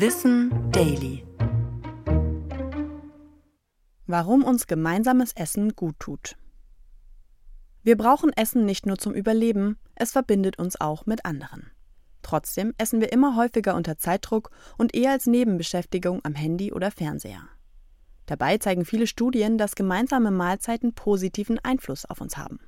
Wissen Daily. Warum uns gemeinsames Essen gut tut. Wir brauchen Essen nicht nur zum Überleben, es verbindet uns auch mit anderen. Trotzdem essen wir immer häufiger unter Zeitdruck und eher als Nebenbeschäftigung am Handy oder Fernseher. Dabei zeigen viele Studien, dass gemeinsame Mahlzeiten positiven Einfluss auf uns haben.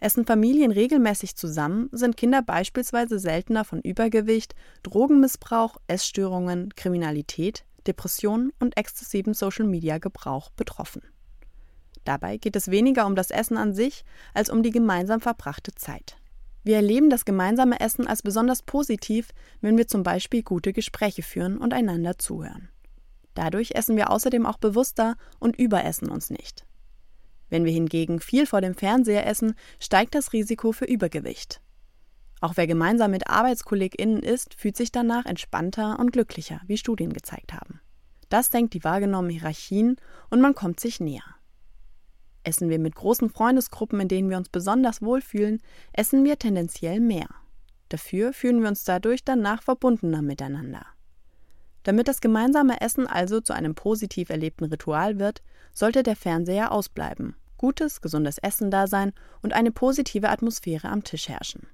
Essen Familien regelmäßig zusammen, sind Kinder beispielsweise seltener von Übergewicht, Drogenmissbrauch, Essstörungen, Kriminalität, Depressionen und exzessivem Social-Media-Gebrauch betroffen. Dabei geht es weniger um das Essen an sich als um die gemeinsam verbrachte Zeit. Wir erleben das gemeinsame Essen als besonders positiv, wenn wir zum Beispiel gute Gespräche führen und einander zuhören. Dadurch essen wir außerdem auch bewusster und überessen uns nicht. Wenn wir hingegen viel vor dem Fernseher essen, steigt das Risiko für Übergewicht. Auch wer gemeinsam mit ArbeitskollegInnen isst, fühlt sich danach entspannter und glücklicher, wie Studien gezeigt haben. Das senkt die wahrgenommenen Hierarchien und man kommt sich näher. Essen wir mit großen Freundesgruppen, in denen wir uns besonders wohlfühlen, essen wir tendenziell mehr. Dafür fühlen wir uns dadurch danach verbundener miteinander. Damit das gemeinsame Essen also zu einem positiv erlebten Ritual wird, sollte der Fernseher ausbleiben, gutes, gesundes Essen da sein und eine positive Atmosphäre am Tisch herrschen.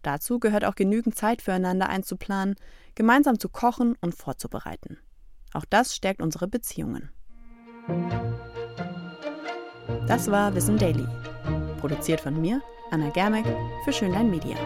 Dazu gehört auch genügend Zeit füreinander einzuplanen, gemeinsam zu kochen und vorzubereiten. Auch das stärkt unsere Beziehungen. Das war Wissen Daily. Produziert von mir, Anna Germeck, für Schönlein Media.